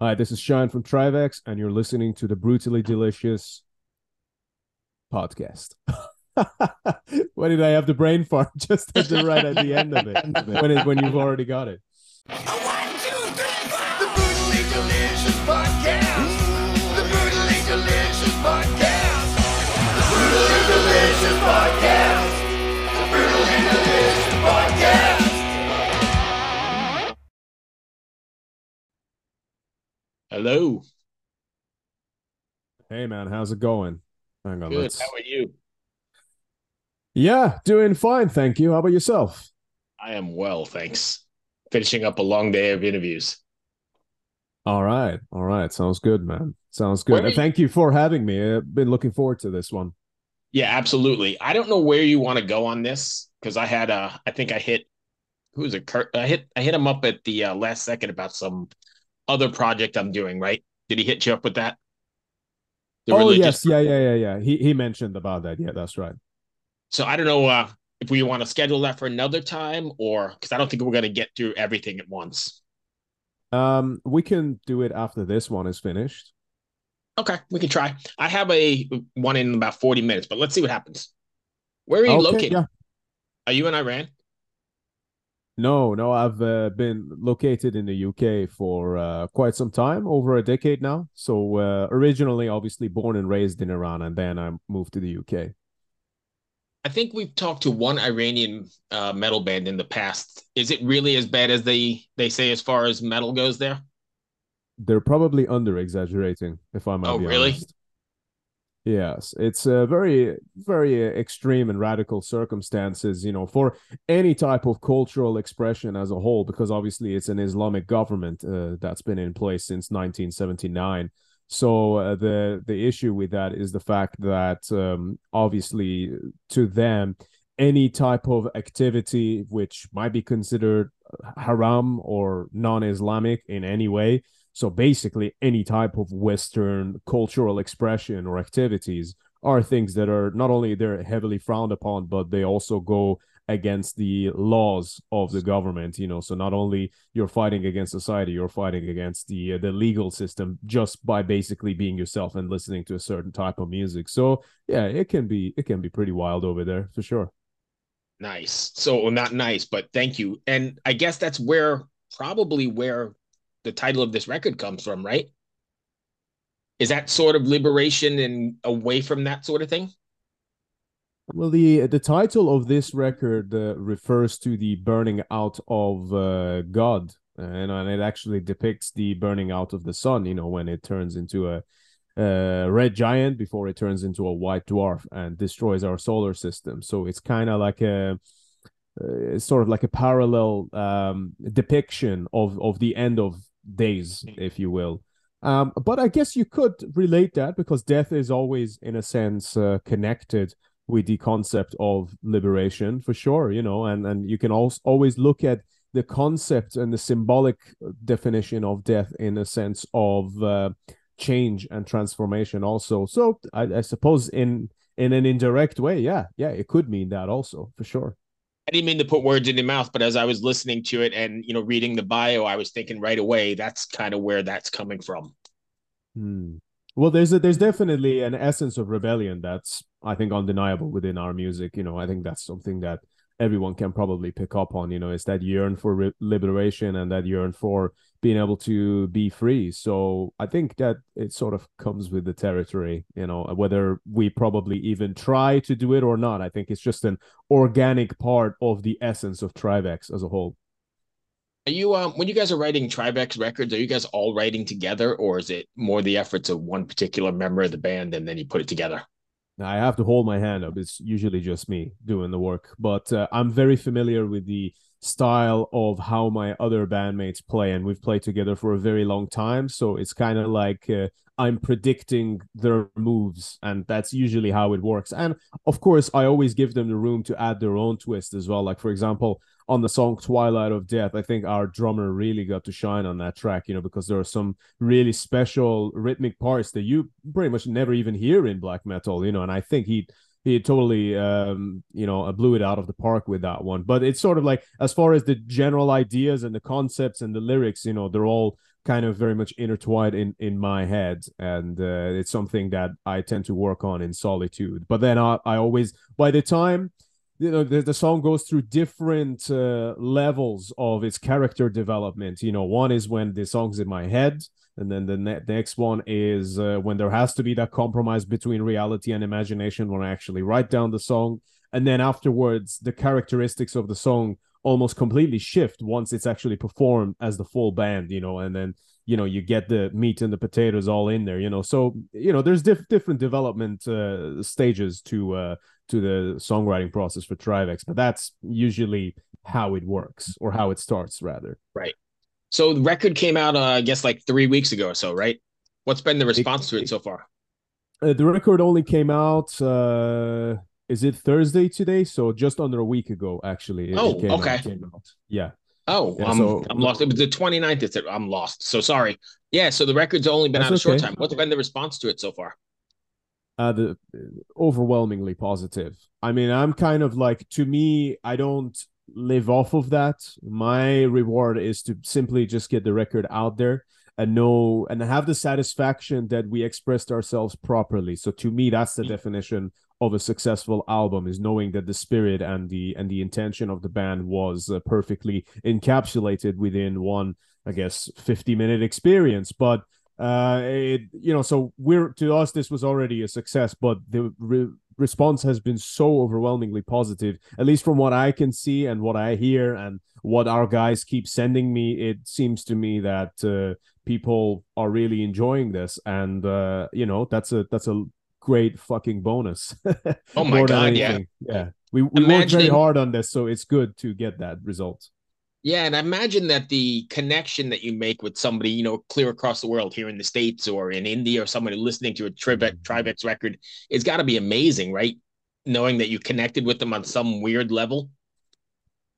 Hi, this is Shayan from Trivax, and you're listening to the Brutally Delicious podcast. Why did I have the brain fart just at the right at the end of it when it, when you've already got it? Hello. Hey man, how's it going? Hang on, Good. let's. How are you? Yeah, doing fine, thank you. How about yourself? I am well, thanks. Finishing up a long day of interviews. All right, all right, sounds good, man. Sounds good. you- thank you for having me. I've been looking forward to this one. Yeah, absolutely. I don't know where you want to go on this because I had uh I think I hit who was it Kurt I hit I hit him up at the uh, last second about some other project I'm doing, right? Did he hit you up with that? The oh yes, yeah, yeah, yeah, yeah. He he mentioned about that. Yeah, that's right. So I don't know uh if we want to schedule that for another time or because I don't think we're gonna get through everything at once. Um, we can do it after this one is finished. Okay, we can try. I have a one in about 40 minutes, but let's see what happens. Where are you Okay, located? yeah. Are you in Iran? No, no, I've uh, been located in the UK for uh, quite some time, over a decade now. So uh, originally, obviously, born and raised in Iran, and then I moved to the UK. I think we've talked to one Iranian uh, metal band in the past. Is it really as bad as they they say as far as metal goes there? They're probably under exaggerating, if I might Oh, be really? honest. Yes, it's a very, very extreme and radical circumstances, you know, for any type of cultural expression as a whole, because obviously it's an Islamic government uh, that's been in place since 1979. So uh, the the issue with that is the fact that um, obviously to them any type of activity which might be considered haram or non-Islamic in any way so basically, any type of Western cultural expression or activities are things that are not only they're heavily frowned upon, but they also go against the laws of the government. You know, so not only you're fighting against society, you're fighting against the uh, the legal system just by basically being yourself and listening to a certain type of music. So yeah, it can be it can be pretty wild over there for sure. Nice. So well, not nice, but thank you. And I guess that's where probably where the title of this record comes from, right? Is that sort of liberation and away from that sort of thing? Well, the the title of this record uh, refers to the burning out of uh, God, and, and it actually depicts the burning out of the sun. You know, when it turns into a, red giant before it turns into a white dwarf and destroys our solar system. So it's kind of like a uh, sort of like a parallel um, depiction of of the end of days, if you will. Um, but I guess you could relate that because death is always, in a sense, uh, connected with the concept of liberation for sure you know and and you can also always look at the concept and the symbolic definition of death in a sense of uh, change and transformation also. So I, I suppose in in an indirect way yeah yeah it could mean that also for sure I didn't mean to put words in your mouth, but as I was listening to it and you know reading the bio, I was thinking right away that's kind of where that's coming from. Hmm. Well, there's a, there's definitely an essence of rebellion that's I think undeniable within our music. You know, I think that's something that everyone can probably pick up on. You know, it's that yearn for re- liberation and that yearn for being able to be free. So I think that it sort of comes with the territory. You know, whether we probably even try to do it or not, I think it's just an organic part of the essence of Trivax as a whole. Are you um when you guys are writing Trivax records, are you guys all writing together, or is it more the efforts of one particular member of the band and then you put it together? I have to hold my hand up. It's usually just me doing the work, but uh, I'm very familiar with the style of how my other bandmates play, and we've played together for a very long time. So it's kind of like uh, I'm predicting their moves, and that's usually how it works. And of course, I always give them the room to add their own twist as well. Like for example, on the song Twilight of Death, I think our drummer really got to shine on that track, you know, because there are some really special rhythmic parts that you pretty much never even hear in black metal, you know, and I think he he totally um you know blew it out of the park with that one. But it's sort of like as far as the general ideas and the concepts and the lyrics you know they're all kind of very much intertwined in in my head. And uh, it's something that i tend to work on in solitude. But then i, I always by the time you know the, the song goes through different uh, levels of its character development. You know one is when the song's in my head and then the, ne- next one is uh, when there has to be that compromise between reality and imagination when i actually write down the song. And then afterwards the characteristics of the song almost completely shift once it's actually performed as the full band you know and then you know you get the meat and the potatoes all in there you know. So you know there's diff- different development uh, stages to uh to the songwriting process for Trivax, but that's usually how it works or how it starts rather. Right. So the record came out, uh, I guess, like three weeks ago or so, right? What's been the response to it so far? Uh, the record only came out. Uh, is it Thursday today? So just under a week ago, actually. It, oh, it okay. Out, Yeah. Oh, yeah, I'm, so, I'm lost. It was the 29th. It's, I'm lost. So sorry. Yeah. So the record's only been out a short time. What's been the response to it so far? Uh, the overwhelmingly positive. I mean, I'm kind of like to me, I don't live off of that. My reward is to simply just get the record out there and know and have the satisfaction that we expressed ourselves properly. So to me, that's the definition of a successful album is knowing that the spirit and the and the intention of the band was uh, perfectly encapsulated within one, I guess, 50 minute experience. But uh it you know so we're to us this was already a success but the re- response has been so overwhelmingly positive at least from what i can see and what i hear and what our guys keep sending me. It seems to me that uh, people are really enjoying this and uh you know that's a that's a great fucking bonus. Oh my god yeah. yeah. We, we worked very hard on this so it's good to get that result yeah, and I imagine that the connection that you make with somebody, you know, clear across the world here in the States or in India or somebody listening to a Trivax, record, it's got to be amazing, right? Knowing that you connected with them on some weird level.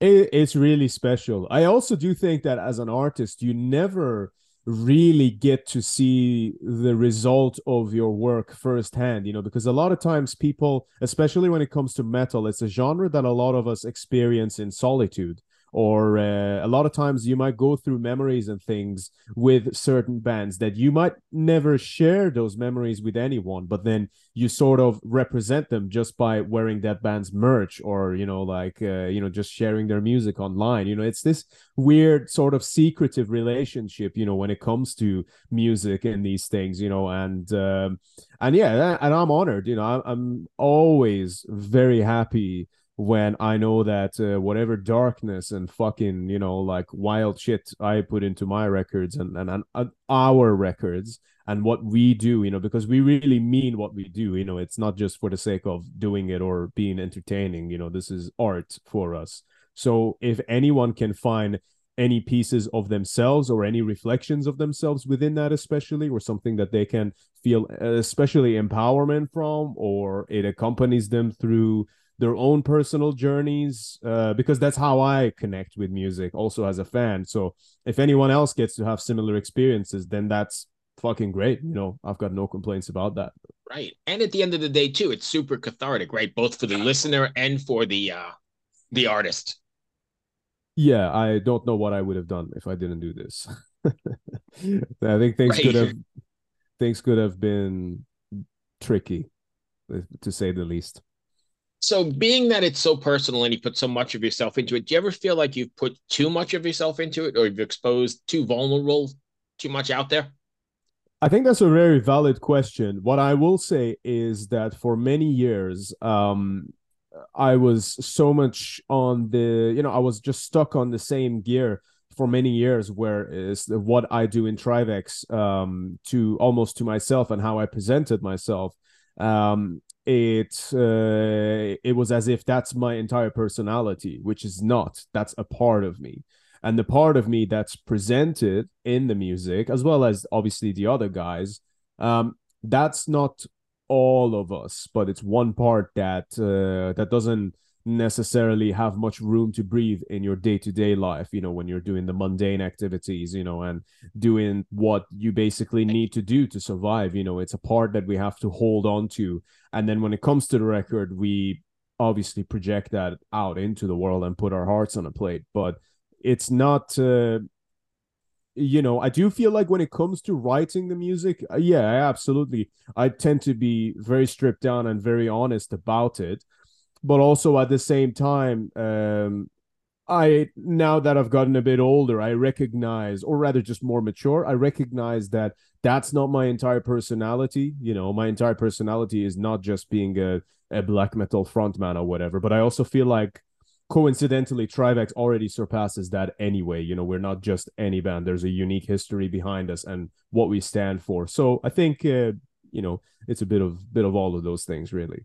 It, it's really special. I also do think that as an artist, you never really get to see the result of your work firsthand you know because a lot of times people especially when it comes to metal it's a genre that a lot of us experience in solitude or uh, a lot of times you might go through memories and things with certain bands that you might never share those memories with anyone but then you sort of represent them just by wearing that band's merch or you know like uh, you know just sharing their music online. You know it's this weird sort of secretive relationship you know when it comes to music and these things you know and um, and yeah and i'm honored you know i'm, I'm always very happy when I know that uh, whatever darkness and fucking you know like wild shit I put into my records and, and and uh, our records and what we do, you know, because we really mean what we do. You know, it's not just for the sake of doing it or being entertaining. You know, this is art for us. So if anyone can find any pieces of themselves or any reflections of themselves within that especially or something that they can feel uh, especially empowerment from or it accompanies them through their own personal journeys uh, because that's how I connect with music also as a fan. So if anyone else gets to have similar experiences, then that's fucking great. You know, I've got no complaints about that. Right. And at the end of the day too, it's super cathartic, right? Both for the listener and for the uh the artist. Yeah, I don't know what I would have done if I didn't do this. I think things right. could have things could have been tricky to say the least. So, being that it's so personal and you put so much of yourself into it, do you ever feel like you've put too much of yourself into it or you've exposed too vulnerable, too much out there? I think that's a very valid question. What I will say is that for many years, um, I was so much on the, you know, I was just stuck on the same gear for many years, where is what I do in Trivax um, to almost to myself and how I presented myself. Um, it uh, it was as if that's my entire personality, which is not. That's a part of me, and the part of me that's presented in the music, as well as obviously the other guys, um, that's not all of us, but it's one part that uh, that doesn't necessarily have much room to breathe in your day-to-day life you know when you're doing the mundane activities you know and doing what you basically need to do to survive you know it's a part that we have to hold on to. And then when it comes to the record we obviously project that out into the world and put our hearts on a plate. But it's not uh, you know i do feel like when it comes to writing the music uh, yeah I absolutely i tend to be very stripped down and very honest about it but also at the same time um i now that i've gotten a bit older i recognize or rather just more mature i recognize that that's not my entire personality. You know my entire personality is not just being a, a black metal frontman or whatever but i also feel like coincidentally trivax already surpasses that anyway. You know we're not just any band. There's a unique history behind us and what we stand for. So i think uh, you know it's a bit of bit of all of those things really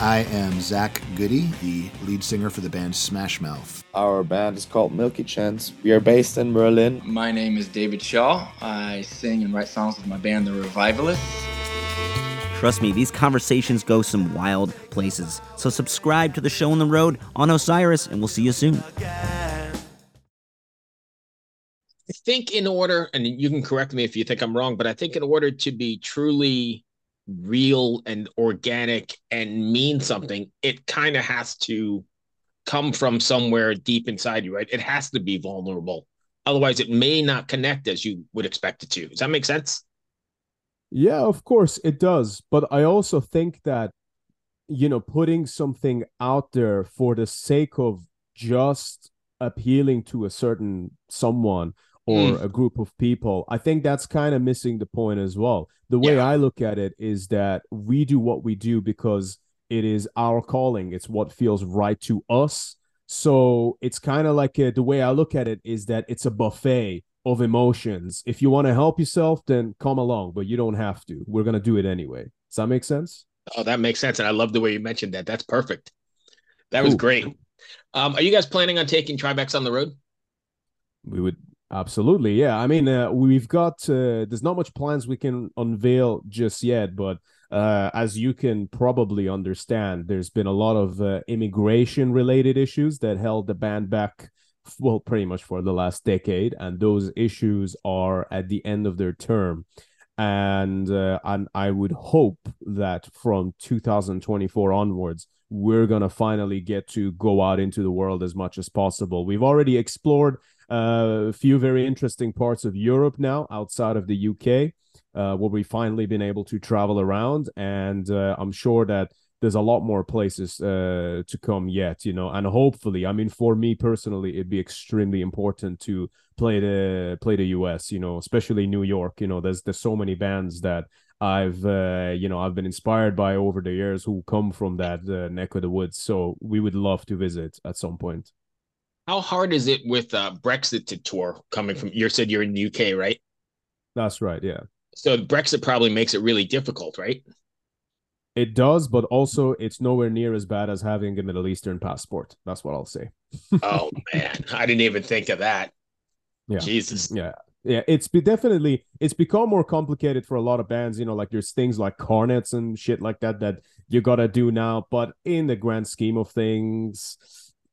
I am Zach Goody, the lead singer for the band Smash Mouth. Our band is called Milky Chance. We are based in Berlin. My name is David Shaw. I sing and write songs with my band, The Revivalists. Trust me, these conversations go some wild places. So subscribe to the show on the road on Osiris, and we'll see you soon. I think in order, and you can correct me if you think I'm wrong, but I think in order to be truly real and organic and mean something, it kind of has to come from somewhere deep inside you, right? It has to be vulnerable. Otherwise, it may not connect as you would expect it to. Does that make sense? Yeah, of course it does. But I also think that, you know, putting something out there for the sake of just appealing to a certain someone or Mm. a group of people, I think that's kind of missing the point as well. The way Yeah. I look at it is that we do what we do because it is our calling, it's what feels right to us. So it's kind of like uh the way I look at it is that it's a buffet of emotions. If you want to help yourself, then come along, but you don't have to. We're gonna do it anyway. Does that make sense? Oh, that makes sense. And I love the way you mentioned that. That's perfect. That was Cool. great. Um, are you guys planning on taking Trivax on the road? We would absolutely, yeah. I mean, uh, we've got uh, there's not much plans we can unveil just yet, but uh, as you can probably understand, there's been a lot of uh, immigration related issues that held the band back. Well, pretty much for the last decade, and those issues are at the end of their term. and uh, and I would hope that from 2024 onwards we're gonna finally get to go out into the world as much as possible. We've already explored a few very interesting parts of Europe now outside of the UK, uh, where we've finally been able to travel around, and uh, I'm sure that there's a lot more places uh, to come yet, you know, and hopefully, I mean, for me personally, it'd be extremely important to play the play the US, you know, especially New York. You know, there's there's so many bands that I've uh, you know I've been inspired by over the years who come from that uh, neck of the woods. So we would love to visit at some point. How hard is it with uh, Brexit to tour coming from? You said you're in the UK, right? That's right. Yeah, So Brexit probably makes it really difficult, right? it does, but also it's nowhere near as bad as having a Middle Eastern passport. That's what I'll say. Oh man, I didn't even think of that. Yeah. Jesus. Yeah. Yeah, it's be definitely it's become more complicated for a lot of bands, you know, like there's things like carnets and shit like that that you gotta do now. But in the grand scheme of things,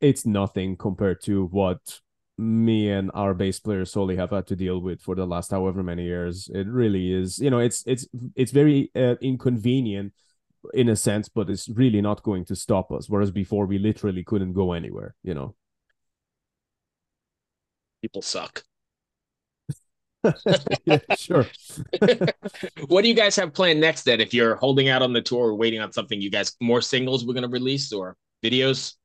it's nothing compared to what me and our bass player solely have had to deal with for the last however many years. It really is, you know, it's it's it's very uh, inconvenient in a sense, but it's really not going to stop us. Whereas before we literally couldn't go anywhere, you know. People suck. yeah, sure. what do you guys have planned next then? If you're holding out on the tour or waiting on something, you guys more singles we're gonna release or videos?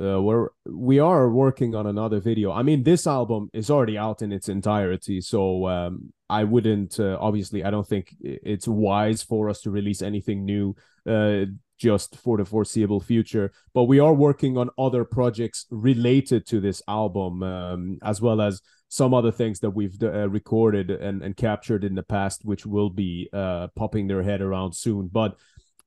Uh, we're we are working on another video. I mean, this album is already out in its entirety, so um, I wouldn't. Uh, obviously, I don't think it's wise for us to release anything new uh, just for the foreseeable future. But we are working on other projects related to this album, um, as well as some other things that we've uh, recorded and, and captured in the past, which will be uh, popping their head around soon. But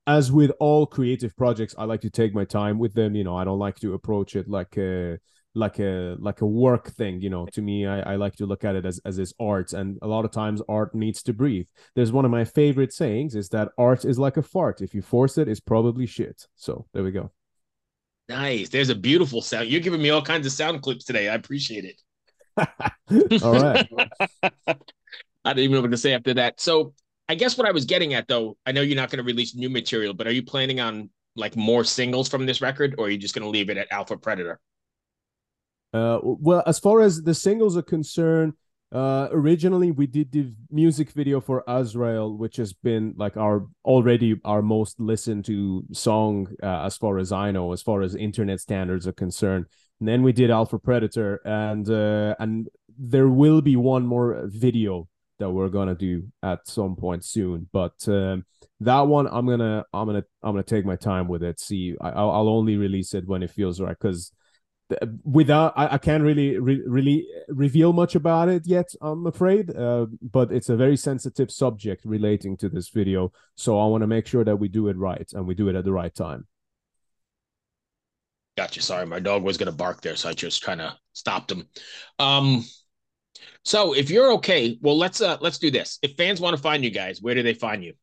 as with all creative projects, I like to take my time with them. You know, I don't like to approach it like a like a like a work thing. You know, to me, I, I like to look at it as as is art, and a lot of times art needs to breathe. There's one of my favorite sayings is that art is like a fart. If you force it, it's probably shit. So there we go. Nice. There's a beautiful sound. You're giving me all kinds of sound clips today. I appreciate it. all right. I didn't even know what to say after that. So I guess what I was getting at though, I know you're not going to release new material, but are you planning on like more singles from this record, or are you just going to leave it at Alpha Predator? Uh, well, as far as the singles are concerned, uh, originally we did the music video for Azrael, which has been like our already our most listened to song, uh, as far as I know, as far as internet standards are concerned. And then we did Alpha Predator, and uh, and there will be one more video that we're gonna do at some point soon. But um, that one, I'm gonna, I'm gonna, I'm gonna take my time with it. See, I, will I'll only release it when it feels right because without I, I, can't really re- really reveal much about it yet i'm afraid uh, but it's a very sensitive subject relating to this video so i want to make sure that we do it right and we do it at the right time gotcha sorry my dog was to bark there so i just kind of stopped him um so if you're okay, well let's uh let's do this. If fans want to find you guys, where do they find you?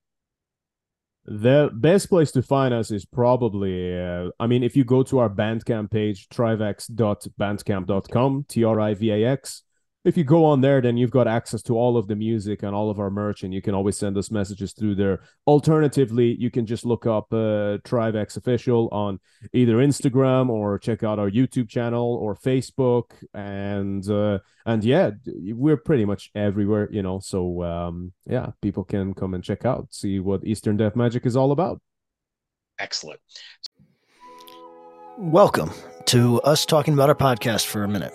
The best place to find us is probably, uh, I mean, if you go to our Bandcamp page, trivax.bandcamp.com, T R I V A X, if you go on there, then you've got access to all of the music and all of our merch, and you can always send us messages through there. Alternatively, you can just look up uh, Official on either Instagram or check out our YouTube channel or Facebook, and uh, and yeah, we're pretty much everywhere, you know. So um, yeah, people can come and check out, see what Eastern Death Magic is all about. Excellent. Welcome to us talking about our podcast for a minute.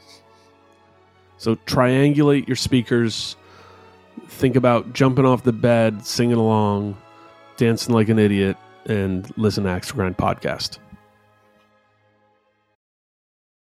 So triangulate your speakers. Think about jumping off the bed, singing along, dancing like an idiot, and listen to Axe Grind podcast.